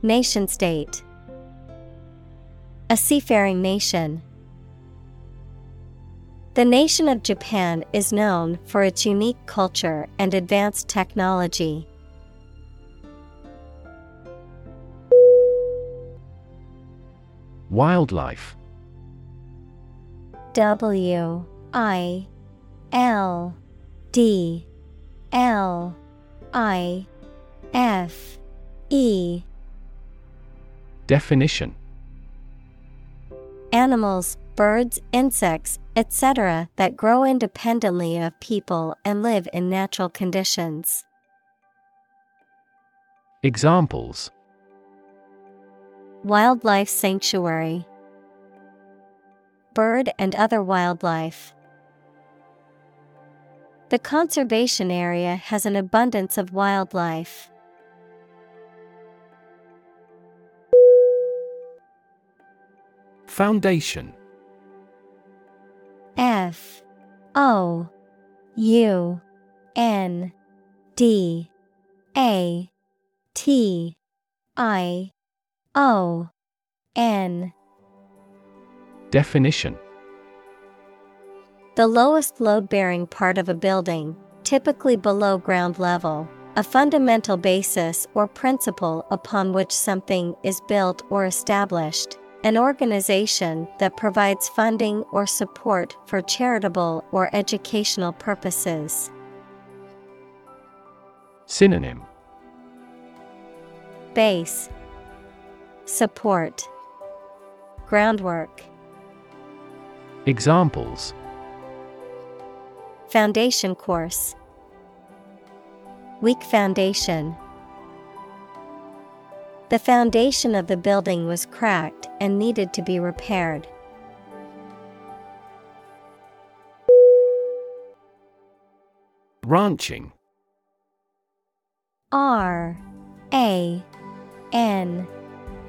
Nation state. A seafaring nation. The nation of Japan is known for its unique culture and advanced technology. Wildlife W I L D L I F E Definition Animals, birds, insects, etc., that grow independently of people and live in natural conditions. Examples Wildlife Sanctuary Bird and other wildlife. The conservation area has an abundance of wildlife. Foundation. F O U N D A T I O N. Definition The lowest load bearing part of a building, typically below ground level, a fundamental basis or principle upon which something is built or established. An organization that provides funding or support for charitable or educational purposes. Synonym Base Support Groundwork Examples Foundation course Weak foundation. The foundation of the building was cracked and needed to be repaired. Ranching R A N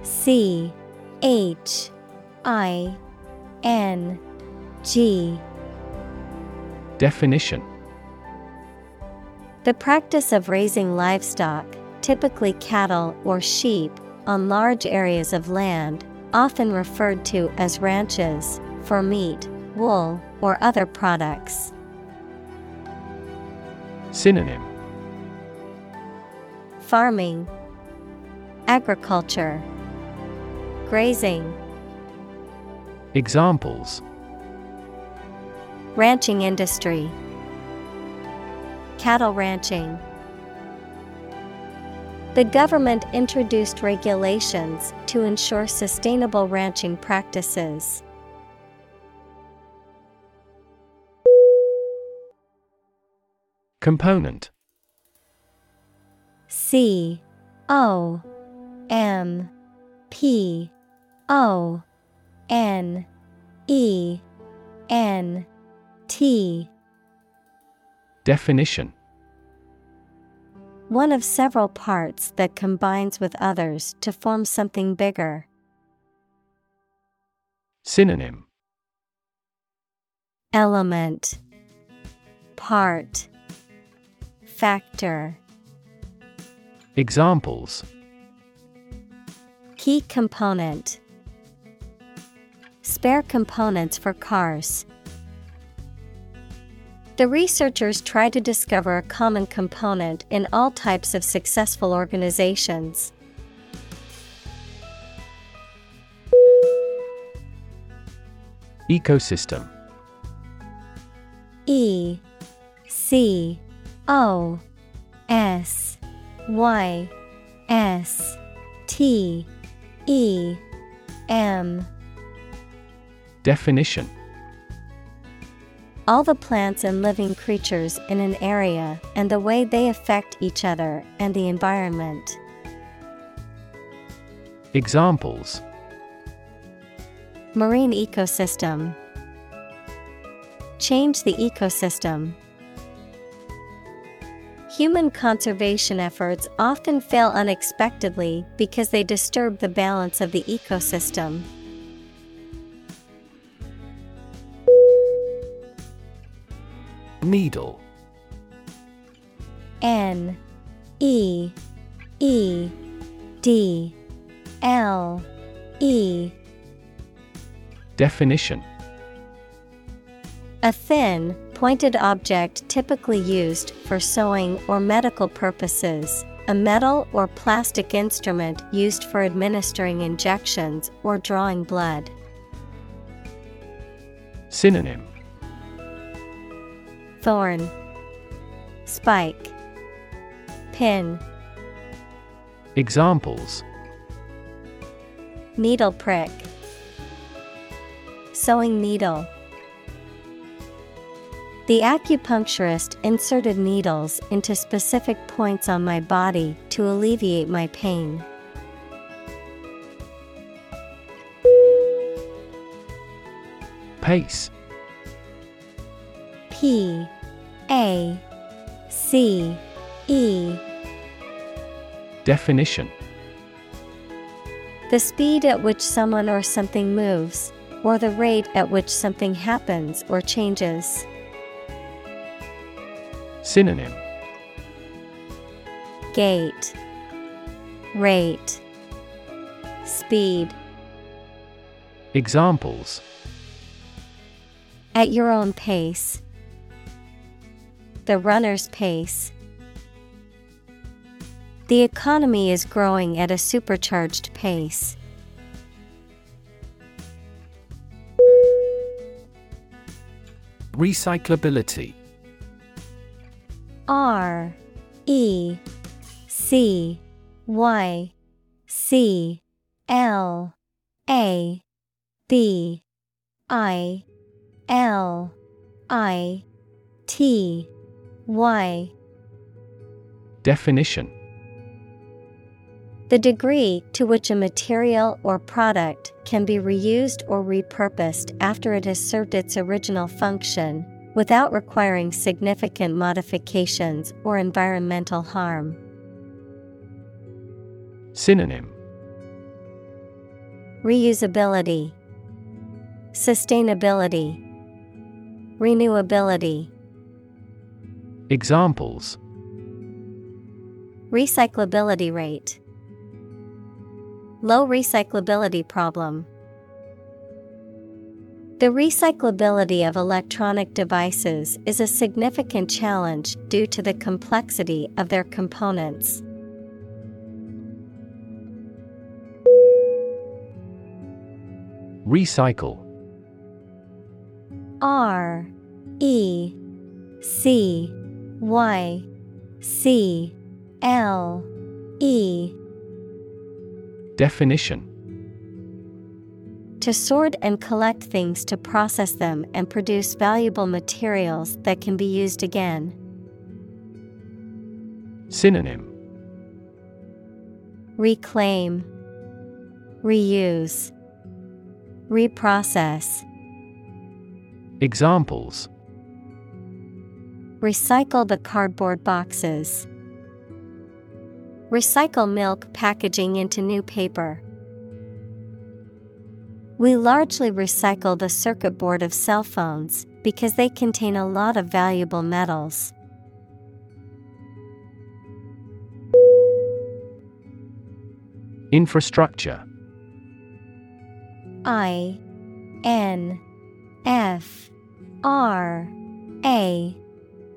C H I N G Definition. The practice of raising livestock, typically cattle or sheep, on large areas of land, often referred to as ranches, for meat, wool, or other products. Synonym. Farming, Agriculture, Grazing, Examples Ranching industry, Cattle ranching. The government introduced regulations to ensure sustainable ranching practices. Component C O M P O N E N T. Definition. One of several parts that combines with others to form something bigger. Synonym. Element. Part. Factor. Examples. Key component. Spare components for cars. The researchers try to discover a common component in all types of successful organizations. Ecosystem. E C O S Y S T E M. Definition All the plants and living creatures in an area and the way they affect each other and the environment. Examples Marine ecosystem. Change the ecosystem. Human conservation efforts often fail unexpectedly because they disturb the balance of the ecosystem. Needle. N E E D L E. Definition. A thin, pointed object typically used for sewing or medical purposes, a metal or plastic instrument used for administering injections or drawing blood. Synonym Thorn Spike Pin Examples. Needle prick Sewing needle. The acupuncturist inserted needles into specific points on my body to alleviate my pain. Pace. P A C E. Definition. The speed at which someone or something moves, or the rate at which something happens or changes. Synonym. Gait Rate. Speed. Examples. At your own pace. The runner's pace. The economy is growing at a supercharged pace. Recyclability R E C Y C L A B I L I T Y Definition. The degree to which a material or product can be reused or repurposed after it has served its original function, without requiring significant modifications or environmental harm. Synonym. Reusability, Sustainability, Renewability. Examples Recyclability rate, Low recyclability problem. The recyclability of electronic devices is a significant challenge due to the complexity of their components. Recycle R E C Y C L E. Definition. To sort and collect things to process them and produce valuable materials that can be used again. Synonym. Reclaim, Reuse, Reprocess. Examples Recycle the cardboard boxes. Recycle milk packaging into new paper. We largely recycle the circuit board of cell phones because they contain a lot of valuable metals. Infrastructure I N F R A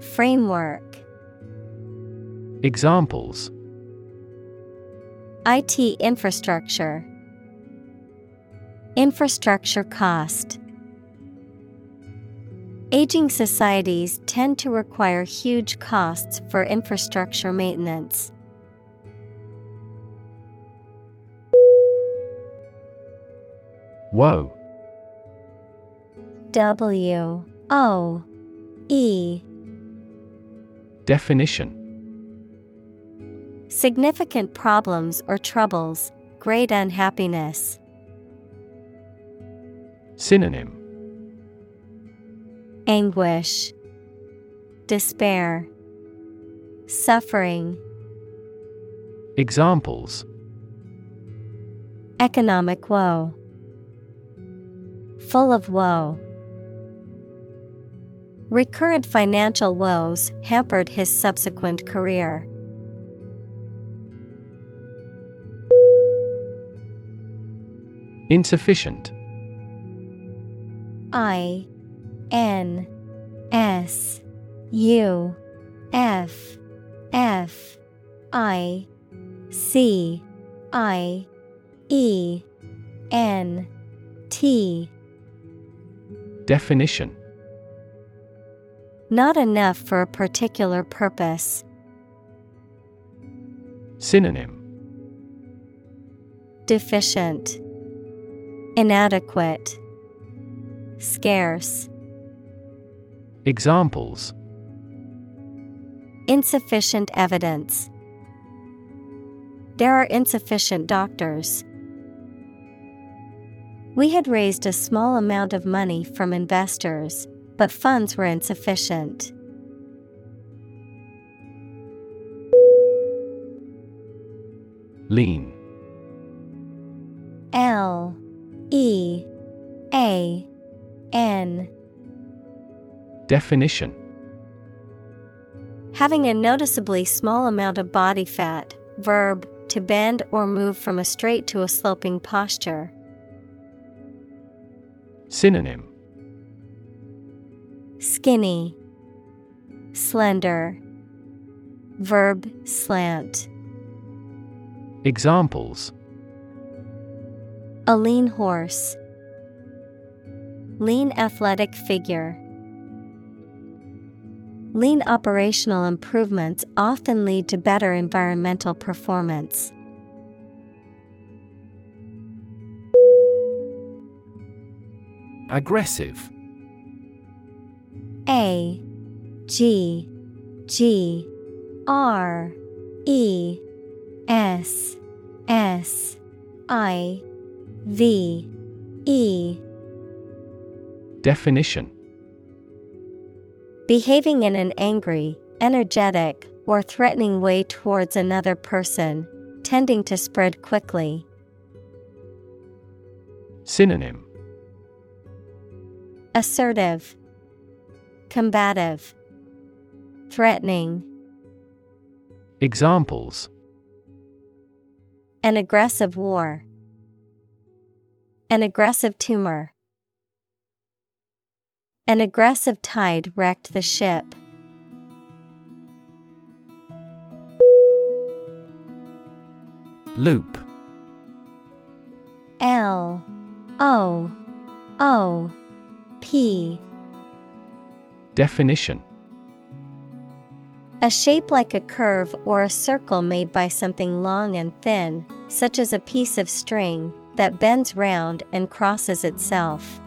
Framework. Examples. IT infrastructure. Infrastructure cost. Aging societies tend to require huge costs for infrastructure maintenance. Woe. W O E Definition Significant problems or troubles, great unhappiness. Synonym Anguish, Despair, Suffering. Examples Economic woe. Full of woe. Recurrent financial woes hampered his subsequent career. Insufficient. I N S U F F I C I E N T. Definition Not enough for a particular purpose. Synonym Deficient, Inadequate, Scarce. Examples Insufficient evidence. There are insufficient doctors. We had raised a small amount of money from investors, but funds were insufficient. Lean L E A N Definition Having a noticeably small amount of body fat, verb, to bend or move from a straight to a sloping posture. Synonym Skinny, Slender, Verb slant. Examples A lean horse. Lean athletic figure. Lean operational improvements often lead to better environmental performance. Aggressive A G G R E S S I V E Definition. Behaving in an angry, energetic, or threatening way towards another person, tending to spread quickly. Synonym. Assertive, Combative, Threatening. Examples An aggressive war. An aggressive tumor. An aggressive tide wrecked the ship. Loop L O O P Definition A shape like a curve or a circle made by something long and thin, such as a piece of string, that bends round and crosses itself.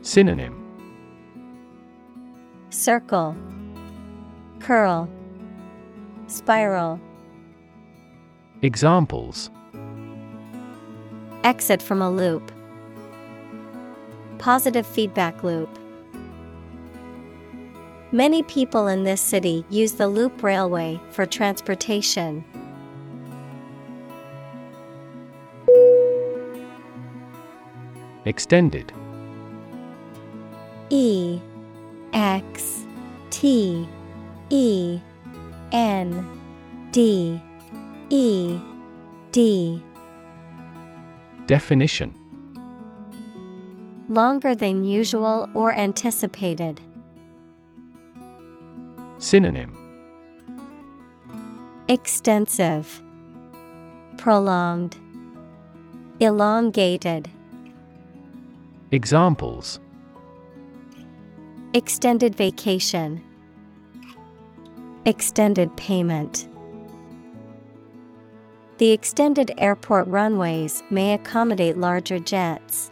Synonym Circle, Curl, Spiral. Examples Exit from a loop. Positive feedback loop. Many people in this city use the loop railway for transportation. Extended E X T E N D E D Definition Longer than usual or anticipated. Synonym Extensive, Prolonged, Elongated. Examples Extended vacation. Extended payment. The extended airport runways may accommodate larger jets.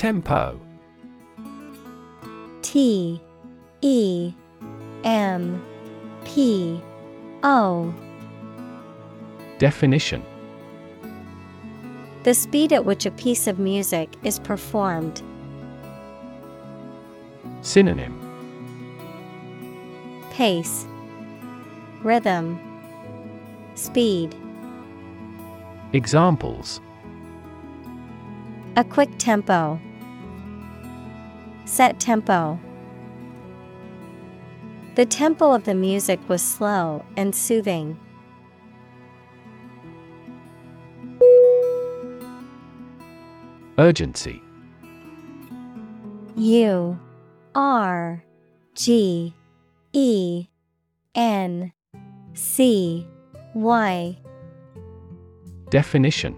Tempo. T E M P O. Definition. The speed at which a piece of music is performed. Synonym. Pace. Rhythm. Speed. Examples. A quick tempo Set tempo. The tempo of the music was slow and soothing. Urgency. U R G E N C Y. Definition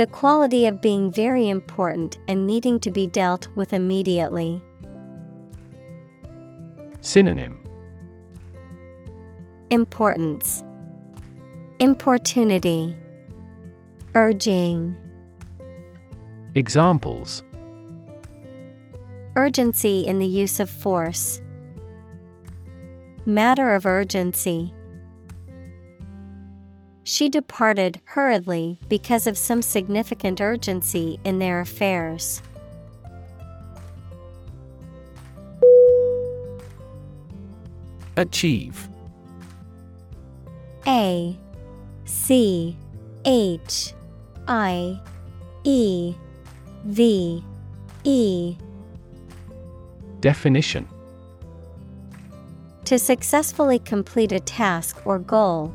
The quality of being very important and needing to be dealt with immediately. Synonym Importance Importunity Urging Examples Urgency in the use of force. Matter of urgency. She departed hurriedly because of some significant urgency in their affairs. Achieve. A C H I E V E. Definition. To successfully complete a task or goal,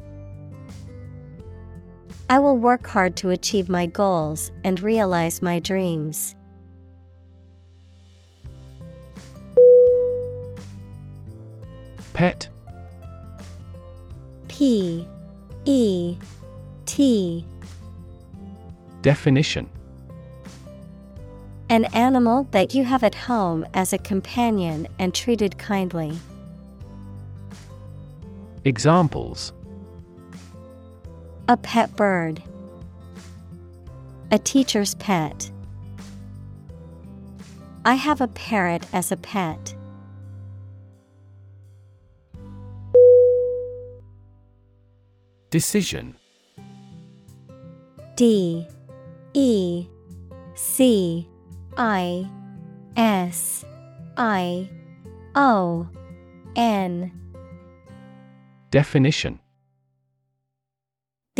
I will work hard to achieve my goals and realize my dreams. Pet P E T Definition An animal that you have at home as a companion and treated kindly. Examples A pet bird. A teacher's pet. I have a parrot as a pet. Decision. D. E. C. I. S. I. O. N. Definition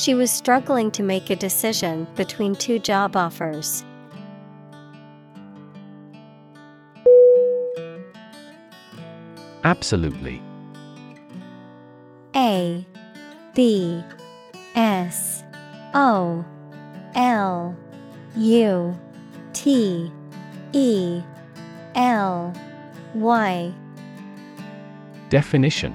She was struggling to make a decision between two job offers. Absolutely. A B S O L U T E L Y. Definition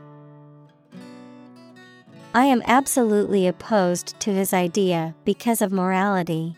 I am absolutely opposed to his idea because of morality.